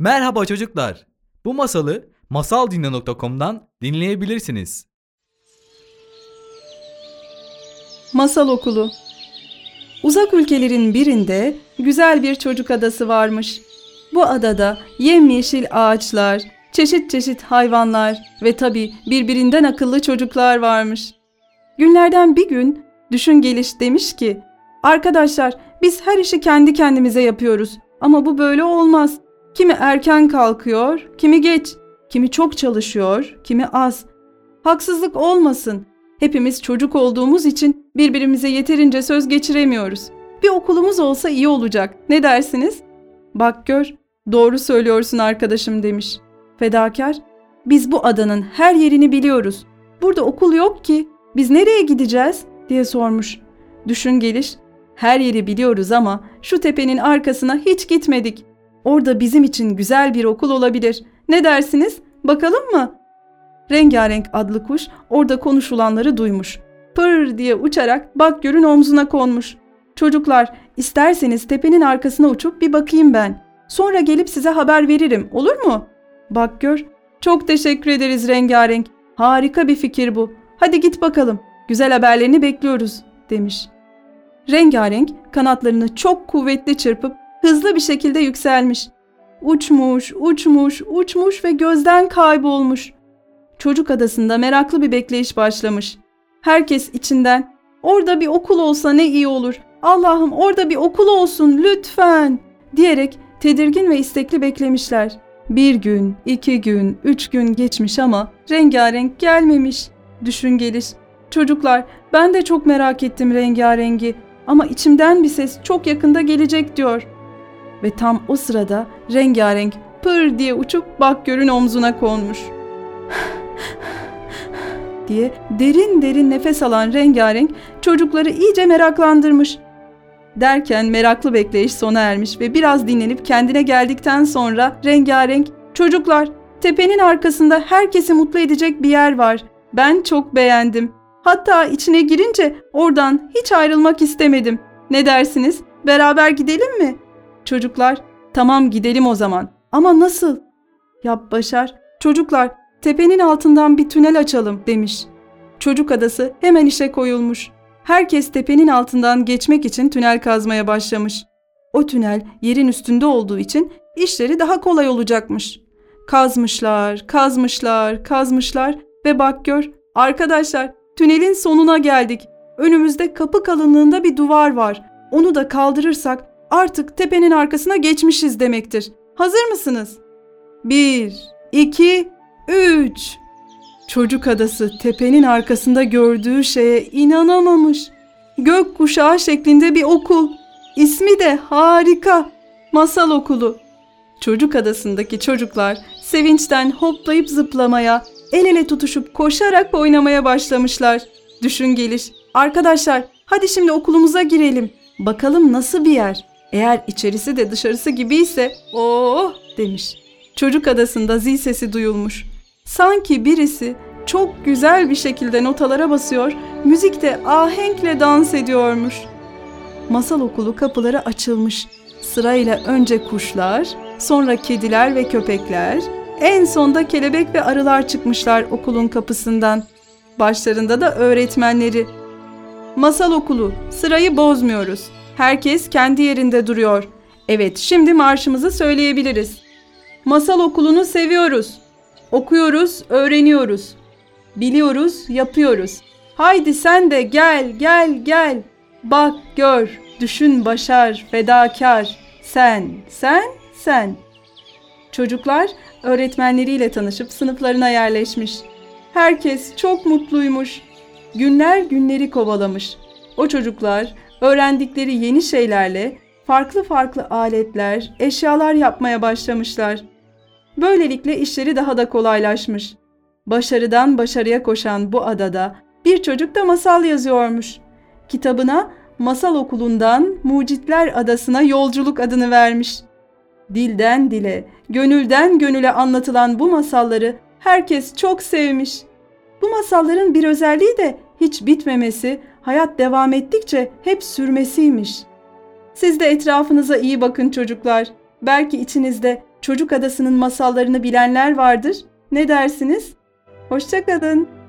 Merhaba çocuklar. Bu masalı masaldinle.com'dan dinleyebilirsiniz. Masal Okulu Uzak ülkelerin birinde güzel bir çocuk adası varmış. Bu adada yemyeşil ağaçlar, çeşit çeşit hayvanlar ve tabii birbirinden akıllı çocuklar varmış. Günlerden bir gün düşün geliş demiş ki, Arkadaşlar biz her işi kendi kendimize yapıyoruz ama bu böyle olmaz. Kimi erken kalkıyor, kimi geç, kimi çok çalışıyor, kimi az. Haksızlık olmasın. Hepimiz çocuk olduğumuz için birbirimize yeterince söz geçiremiyoruz. Bir okulumuz olsa iyi olacak. Ne dersiniz? Bak gör, doğru söylüyorsun arkadaşım demiş. Fedakar, biz bu adanın her yerini biliyoruz. Burada okul yok ki. Biz nereye gideceğiz? diye sormuş. Düşün geliş, her yeri biliyoruz ama şu tepenin arkasına hiç gitmedik. Orada bizim için güzel bir okul olabilir. Ne dersiniz? Bakalım mı? Rengarenk adlı kuş orada konuşulanları duymuş. Pır diye uçarak Bakgör'ün omzuna konmuş. Çocuklar, isterseniz tepenin arkasına uçup bir bakayım ben. Sonra gelip size haber veririm, olur mu? Bakgör, çok teşekkür ederiz Rengarenk. Harika bir fikir bu. Hadi git bakalım. Güzel haberlerini bekliyoruz, demiş. Rengarenk kanatlarını çok kuvvetli çırpıp hızlı bir şekilde yükselmiş. Uçmuş, uçmuş, uçmuş ve gözden kaybolmuş. Çocuk adasında meraklı bir bekleyiş başlamış. Herkes içinden orada bir okul olsa ne iyi olur. Allah'ım orada bir okul olsun lütfen diyerek tedirgin ve istekli beklemişler. Bir gün, iki gün, üç gün geçmiş ama rengarenk gelmemiş. Düşün geliş. Çocuklar ben de çok merak ettim rengarengi ama içimden bir ses çok yakında gelecek diyor. Ve tam o sırada rengarenk pır diye uçup Bakgör'ün omzuna konmuş. diye derin derin nefes alan rengarenk çocukları iyice meraklandırmış. Derken meraklı bekleyiş sona ermiş ve biraz dinlenip kendine geldikten sonra rengarenk çocuklar tepenin arkasında herkesi mutlu edecek bir yer var. Ben çok beğendim. Hatta içine girince oradan hiç ayrılmak istemedim. Ne dersiniz? Beraber gidelim mi? Çocuklar, tamam gidelim o zaman. Ama nasıl? Yap Başar. Çocuklar, tepenin altından bir tünel açalım demiş. Çocuk adası hemen işe koyulmuş. Herkes tepenin altından geçmek için tünel kazmaya başlamış. O tünel yerin üstünde olduğu için işleri daha kolay olacakmış. Kazmışlar, kazmışlar, kazmışlar ve bak gör arkadaşlar tünelin sonuna geldik. Önümüzde kapı kalınlığında bir duvar var. Onu da kaldırırsak artık tepenin arkasına geçmişiz demektir. Hazır mısınız? Bir, iki, üç. Çocuk adası tepenin arkasında gördüğü şeye inanamamış. Gök kuşağı şeklinde bir okul. İsmi de harika. Masal okulu. Çocuk adasındaki çocuklar sevinçten hoplayıp zıplamaya, el ele tutuşup koşarak oynamaya başlamışlar. Düşün geliş. Arkadaşlar hadi şimdi okulumuza girelim. Bakalım nasıl bir yer. Eğer içerisi de dışarısı gibiyse oh demiş. Çocuk adasında zil sesi duyulmuş. Sanki birisi çok güzel bir şekilde notalara basıyor, müzik de ahenkle dans ediyormuş. Masal okulu kapıları açılmış. Sırayla önce kuşlar, sonra kediler ve köpekler, en sonda kelebek ve arılar çıkmışlar okulun kapısından. Başlarında da öğretmenleri. Masal okulu, sırayı bozmuyoruz. Herkes kendi yerinde duruyor. Evet, şimdi marşımızı söyleyebiliriz. Masal okulunu seviyoruz. Okuyoruz, öğreniyoruz. Biliyoruz, yapıyoruz. Haydi sen de gel, gel, gel. Bak, gör, düşün, başar, fedakar. Sen, sen, sen. Çocuklar öğretmenleriyle tanışıp sınıflarına yerleşmiş. Herkes çok mutluymuş. Günler günleri kovalamış. O çocuklar öğrendikleri yeni şeylerle farklı farklı aletler, eşyalar yapmaya başlamışlar. Böylelikle işleri daha da kolaylaşmış. Başarıdan başarıya koşan bu adada bir çocuk da masal yazıyormuş. Kitabına Masal Okulu'ndan Mucitler Adası'na yolculuk adını vermiş. Dilden dile, gönülden gönüle anlatılan bu masalları herkes çok sevmiş. Bu masalların bir özelliği de hiç bitmemesi, hayat devam ettikçe hep sürmesiymiş. Siz de etrafınıza iyi bakın çocuklar. Belki içinizde Çocuk Adası'nın masallarını bilenler vardır. Ne dersiniz? Hoşçakalın.